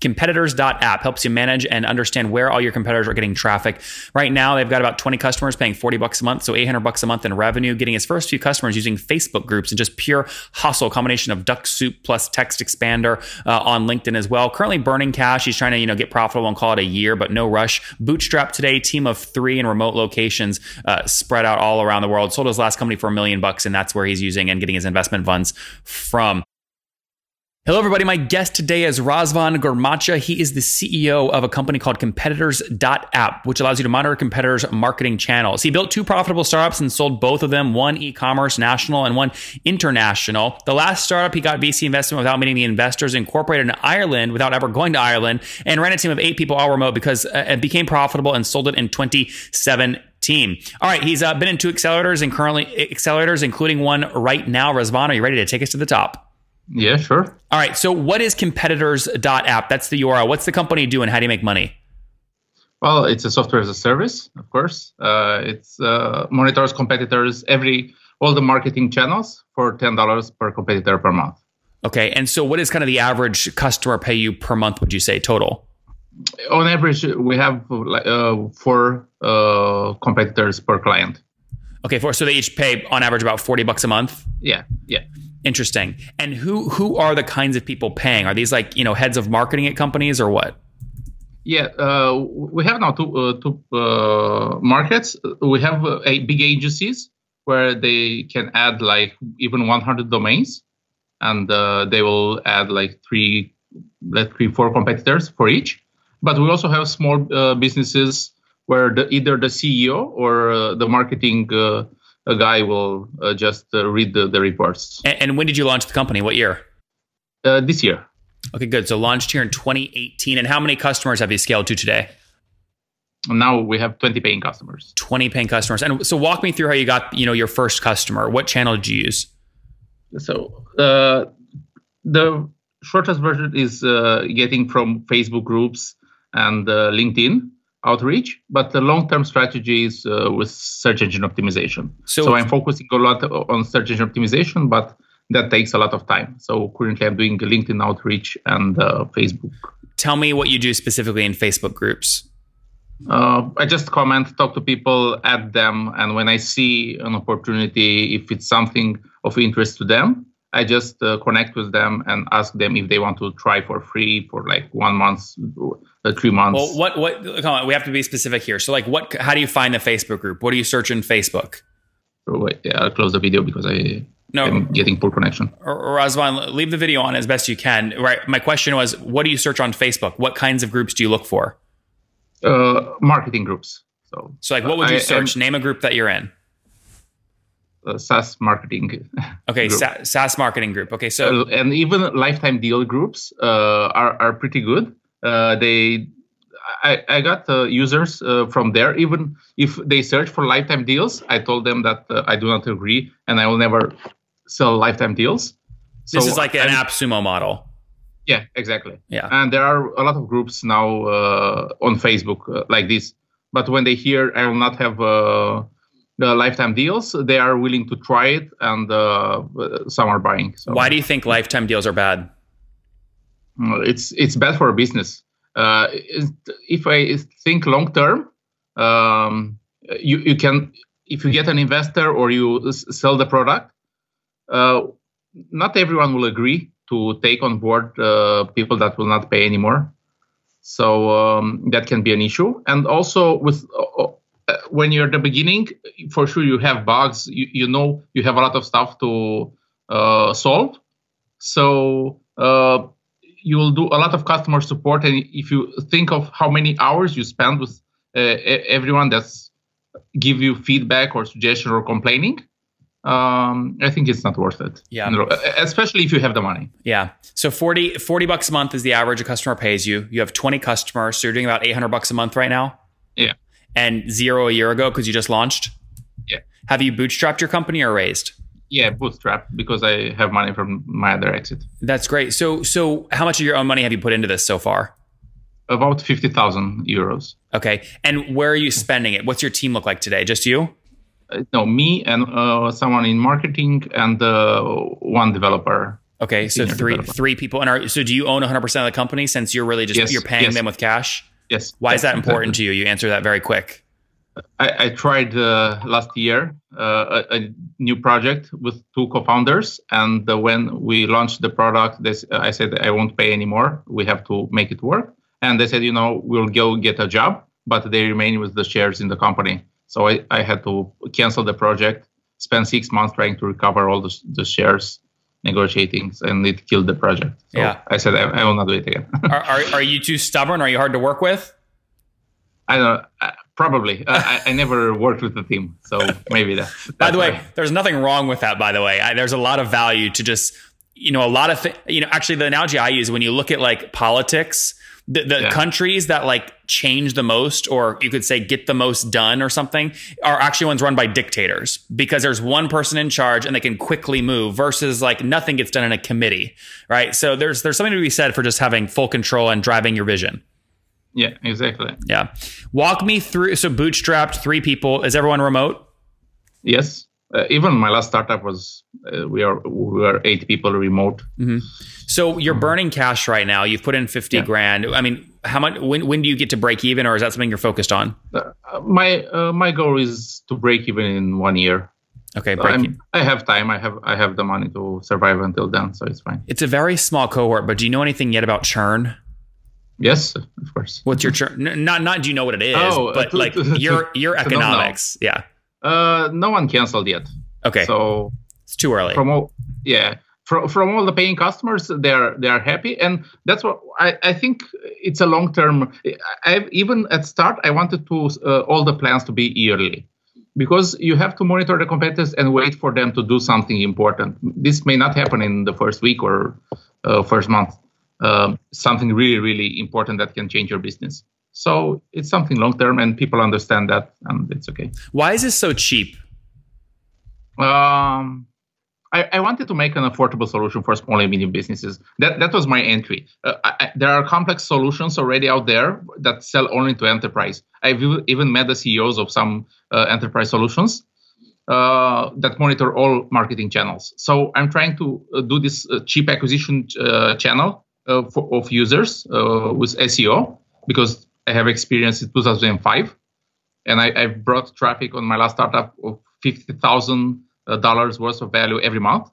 Competitors.app helps you manage and understand where all your competitors are getting traffic. Right now, they've got about 20 customers paying 40 bucks a month, so 800 bucks a month in revenue, getting his first few customers using Facebook groups and just pure hustle, combination of Dux-Soup plus text expander uh, on LinkedIn as well. Currently burning cash. He's trying to, you know, get profitable and call it a year, but no rush. Bootstrap today, team of three in remote locations uh, spread out all around the world. Sold his last company for a million bucks, and that's where he's using and getting his investment funds from. Hello, everybody. My guest today is Razvan Girmacha. He is the CEO of a company called Competitors.app, which allows you to monitor competitors' marketing channels. He built two profitable startups and sold both of them, one e commerce national and one international. The last startup, he got VC investment without meeting the investors, incorporated in Ireland without ever going to Ireland, and ran a team of eight people all remote because uh, it became profitable and sold it in 2017. All right, he's uh, been in two accelerators and currently accelerators, including one right now. Razvan, are you ready to take us to the top? Yeah, sure. All right. So, what is competitors.app? That's the URL. What's the company doing? how do you make money? Well, it's a software as a service, of course. Uh, it's uh, monitors competitors every all the marketing channels for ten dollars per competitor per month. Okay, and so what is kind of the average customer pay you per month? Would you say total? On average, we have uh, four uh, competitors per client. Okay, four. So they each pay on average about forty bucks a month. Yeah, yeah. Interesting. And who who are the kinds of people paying? Are these like you know heads of marketing at companies or what? Yeah, uh, we have now two uh, two uh, markets. We have uh, big agencies where they can add like even 100 domains, and uh, they will add like three, let three four competitors for each. But we also have small uh, businesses where the, either the CEO or the marketing a guy will uh, just uh, read the, the reports. And, and, when did you launch the company? What year? Uh, this year. Okay, good. So launched here in 2018. And how many customers have you scaled to today? Now we have 20 paying customers. 20 paying customers. And so walk me through how you got, you know, your first customer. What channel did you use? So uh, the shortest version is uh, getting from Facebook groups and uh, LinkedIn outreach, but the long-term strategy is uh, with search engine optimization. So, so, I'm focusing a lot on search engine optimization, but that takes a lot of time. So currently, I'm doing LinkedIn outreach and uh, Facebook. Tell me what you do specifically in Facebook groups. Uh, I just comment, talk to people, add them, and when I see an opportunity, if it's something of interest to them, I just uh, connect with them and ask them if they want to try for free for like one month, uh, three months. Well, what what? Come on, we have to be specific here. So, like, what? How do you find the Facebook group? What do you search in Facebook? Oh, wait, yeah, I'll close the video because I no, am getting poor connection. Razvan, leave the video on as best you can. Right. My question was, what do you search on Facebook? What kinds of groups do you look for? Uh, marketing groups. So, so like, what would you I, search? Name a group that you're in SaaS marketing. Okay, Sa- SaaS marketing group. Okay, so uh, and even lifetime deal groups uh, are are pretty good. Uh, they, I, I got uh, users uh, from there. Even if they search for lifetime deals, I told them that I do not agree and I will never sell lifetime deals. So this is like an AppSumo model. Yeah, exactly. Yeah, and there are a lot of groups now on Facebook like this. But when they hear I will not have the lifetime deals, they are willing to try it, and uh, some are buying. So. Why do you think lifetime deals are bad? It's it's bad for a business. Uh, if I think long term, um, you you can if you get an investor or you sell the product, uh, not everyone will agree to take on board uh, people that will not pay anymore. So um, that can be an issue. And also with uh, when you're at the beginning, for sure you have bugs. You, you know you have a lot of stuff to uh, solve. So uh, you will do a lot of customer support, and if you think of how many hours you spend with uh, everyone that's give you feedback or suggestion or complaining, um, I think it's not worth it. Yeah. Especially if you have the money. Yeah. So 40, 40 bucks a month is the average a customer pays you. You have 20 customers. So you're doing about 800 bucks a month right now. Yeah and zero a year ago because you just launched? Yeah. Have you bootstrapped your company or raised? Yeah, bootstrap because I have money from my other exit. That's great. So, so how much of your own money have you put into this so far? About fifty thousand euros. Okay, and where are you spending it? What's your team look like today? Just you? Uh, no, me and uh, someone in marketing and uh, one developer. Okay, so three developer. three people, and are so do you own 100 percent of the company since you're really just Yes, you're paying yes. them with cash? Yes. Why is that important to you? You answer that very quick. I, I tried uh, last year uh, a, a new project with two co-founders, and uh, when we launched the product, this I said I won't pay anymore. We have to make it work, and they said, you know, we'll go get a job, but they remain with the shares in the company. So I, I had to cancel the project, spend six months trying to recover all the, the shares, negotiating, and it killed the project. So Yeah. I said I, I will not do it again. Are, are are you too stubborn? Are you hard to work with? I don't know. uh, Probably. Uh, I, I never worked with the team, so maybe that. By the way, why. there's nothing wrong with that. By the way, I, there's a lot of value to just you know a lot of thi- you know actually the analogy I use when you look at like politics. The, the Yeah. countries that like change the most, or you could say get the most done, or something, are actually ones run by dictators because there's one person in charge and they can quickly move. Versus like nothing gets done in a committee, right? So there's there's something to be said for just having full control and driving your vision. Yeah, exactly. Yeah, walk me through. So bootstrapped, three people. Is everyone remote? Yes. Uh, even my last startup was uh, we are we are eight people remote. So you're burning cash right now. You've put in 50 Yeah. grand. I mean, how much when when do you get to break even or is that something you're focused on? Uh, my uh, my goal is to break even in one year. Okay, even. I have time. I have I have the money to survive until then, so it's fine. It's a very small cohort, but do you know anything yet about churn? Yes, of course. What's your churn? Not not do you know what it is, Oh, but like your your to know now. economics. Yeah. Uh, no one canceled yet. Okay. So it's too early. from all yeah from, from all the paying customers they're they are happy and that's what i, I think it's a long term i even at start i wanted to uh, all the plans to be yearly because you have to monitor the competitors and wait for them to do something important this may not happen in the first week or uh, first month um, something really really important that can change your business so it's something long term and people understand that and it's okay Why is this so cheap? um, I, I wanted to make an affordable solution for small and medium businesses. That that was my entry. Uh, I, there are complex solutions already out there that sell only to enterprise. I've even met the CEOs of some uh, enterprise solutions uh, that monitor all marketing channels. So I'm trying to uh, do this uh, cheap acquisition uh, channel uh, for, of users uh, with SEO because I have experience in 2005 and I, I've brought traffic on my last startup of fifty thousand dollars worth of value every month.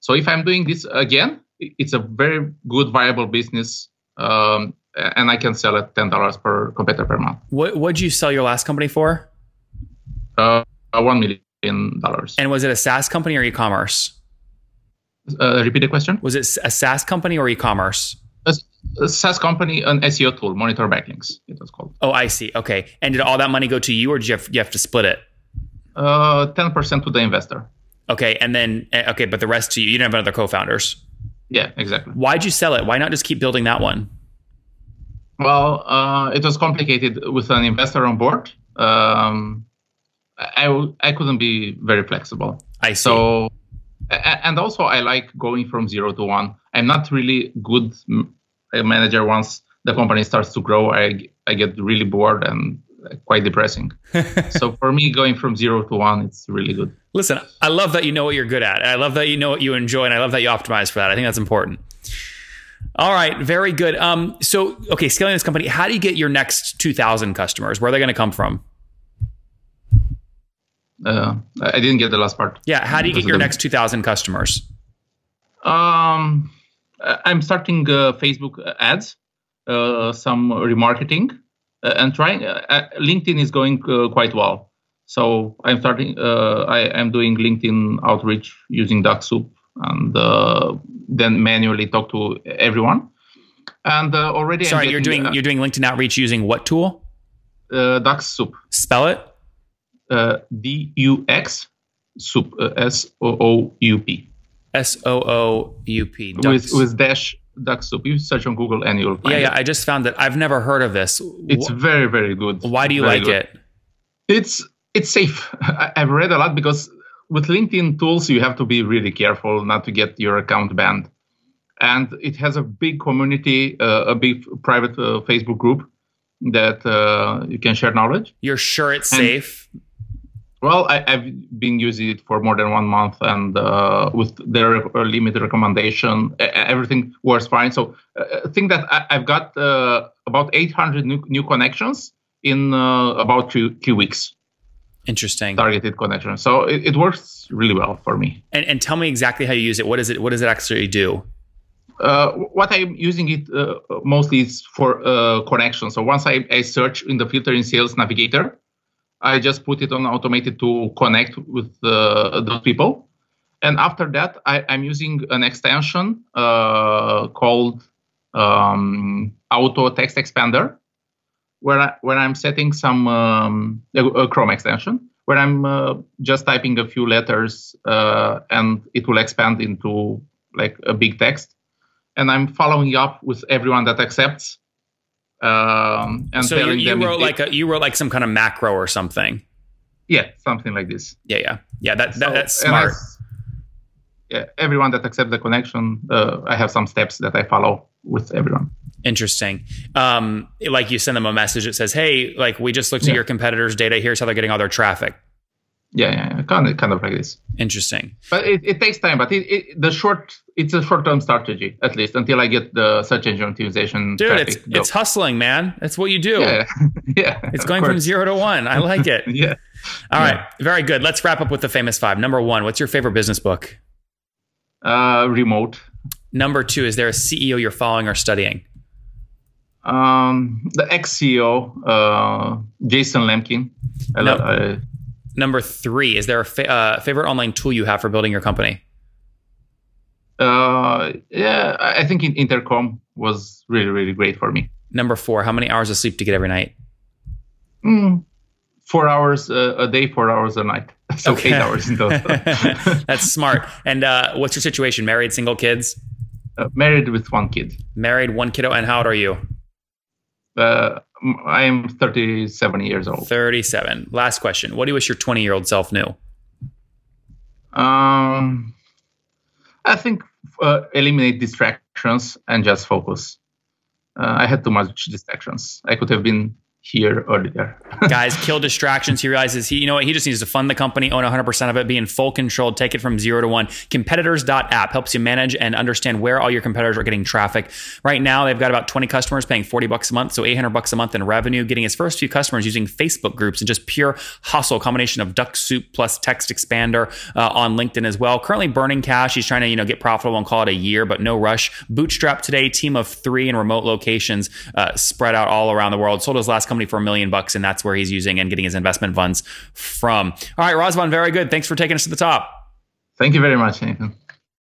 So if I'm doing this again, it's a very good viable business, um, and I can sell at ten dollars per competitor per month. What what'd you sell your last company for? Uh, one million dollars. And was it a SaaS company or e-commerce? Uh, repeat the question. Was it a SaaS company or e-commerce? A, SaaS company, an SEO tool, Monitor Backlinks. It was called. Oh, I see. Okay. And did all that money go to you or did you have, you have to split it? Uh, Ten percent to the investor. Okay. And then, eh, okay, but the rest to you. You didn't have other co founders. Yeah, exactly. Why'd you sell it? Why not just keep building that one? Well, uh, it was complicated with an investor on board. Um, I, w- I couldn't be very flexible. I see. So, and also I like going from zero to one. I'm not really good a manager once the company starts to grow. I I get really bored and quite depressing. so for me, going from zero to one, it's really good. Listen, I love that you know what you're good at. I love that you know what you enjoy. And I love that you optimize for that. I think that's important. All right. Very good. Um, so, okay, scaling this company, how do you get your next 2,000 customers? Where are they going to come from? Uh, I didn't get the last part. Yeah. How do you get your next 2,000 customers? Um, I'm starting uh, Facebook ads, uh, some remarketing, uh, and trying. Uh, uh, LinkedIn is going uh, quite well. So I'm starting. Uh, I am doing LinkedIn outreach using Dux-Soup, and uh, then manually talk to everyone. And uh, already, Sorry, you're getting, doing you're doing LinkedIn outreach using what tool? uh, Dux-Soup, Spell it. uh, D U X soup, uh, S O O U P, S O O U P. with with dash Dux-Soup. You search on Google and you'll find Yeah, it. yeah. I just found that I've never heard of this. It's Wh- very, very good. Why do you Very like good. it? It's it's safe. I've read a lot because with LinkedIn tools, you have to be really careful not to get your account banned. And it has a big community, uh, a big private uh, Facebook group that uh, you can share knowledge. You're sure it's And- safe? Well, I, have been using it for more than one month, and uh, with their limited recommendation, everything works fine. So uh, I think that I, have got uh, about 800 new, new connections in uh, about two, two weeks. Interesting. Targeted connection. So it, it works really well for me. And, and tell me exactly how you use it. What is it? What does it actually do? Uh, what I'm using it uh, mostly is for uh, connection. So once I, I search in the filter in Sales Navigator, I just put it on automated to connect with uh, those people. And after that, I, am using an extension uh, called um, Auto Text Expander, where I, where I'm setting some um, a, a, Chrome extension where I'm uh, just typing a few letters uh, and it will expand into like a big text. And I'm following up with everyone that accepts. Um, and so telling you, you wrote like a, you wrote like some kind of macro or something. Yeah, something like this. Yeah, yeah, yeah. That, that so, that's smart. yeah, everyone that accepts the connection, uh, I have some steps that I follow with everyone. Interesting. Um, like you send them a message that says, "Hey, like we just looked at yeah. your competitors' data. Here's how they're getting all their traffic." Yeah, yeah, kind of, kind of like this. Interesting. But it, it takes time. But it, it, the short, it's a short-term strategy at least until I get the search engine optimization. Dude, it's it's hustling, man. That's what you do. Yeah, yeah. It's going course. from zero to one. I like it. yeah. All yeah. right, very good. Let's wrap up with the famous five. Number one, what's your favorite business book? Uh, remote. Number two, is there a CEO you're following or studying? Um, the ex CEO, uh, Jason Lemkin. I no. Number three, is there a fa- uh, favorite online tool you have for building your company? Uh, yeah, I think Intercom was really, really great for me. Number four, how many hours of sleep do you get every night? Mm, four hours uh, a day, four hours a night. So okay. eight hours in total. That's smart. And uh, what's your situation? Married, single, kids? Uh, married with one kid. Married, one kiddo. And how old are you? Uh, I am 37 years old. 37. Last question. What do you wish your 20 year old self knew? Um, I think uh, eliminate distractions and just focus. Uh, I had too much distractions. I could have been here or there. Guys, kill distractions. He realizes he, you know what, he just needs to fund the company, own 100% of it, be in full control, take it from zero to one. Competitors.app helps you manage and understand where all your competitors are getting traffic. Right now, they've got about 20 customers paying 40 bucks a month, so 800 bucks a month in revenue, getting his first few customers using Facebook groups and just pure hustle, combination of Dux-Soup plus text expander uh, on LinkedIn as well. Currently burning cash. He's trying to, you know, get profitable and call it a year, but no rush. Bootstrap today, team of three in remote locations uh, spread out all around the world. Sold his last company for a million bucks, and that's where he's using and getting his investment funds from. All right, Razvan, very good. Thanks for taking us to the top. Thank you very much, Nathan.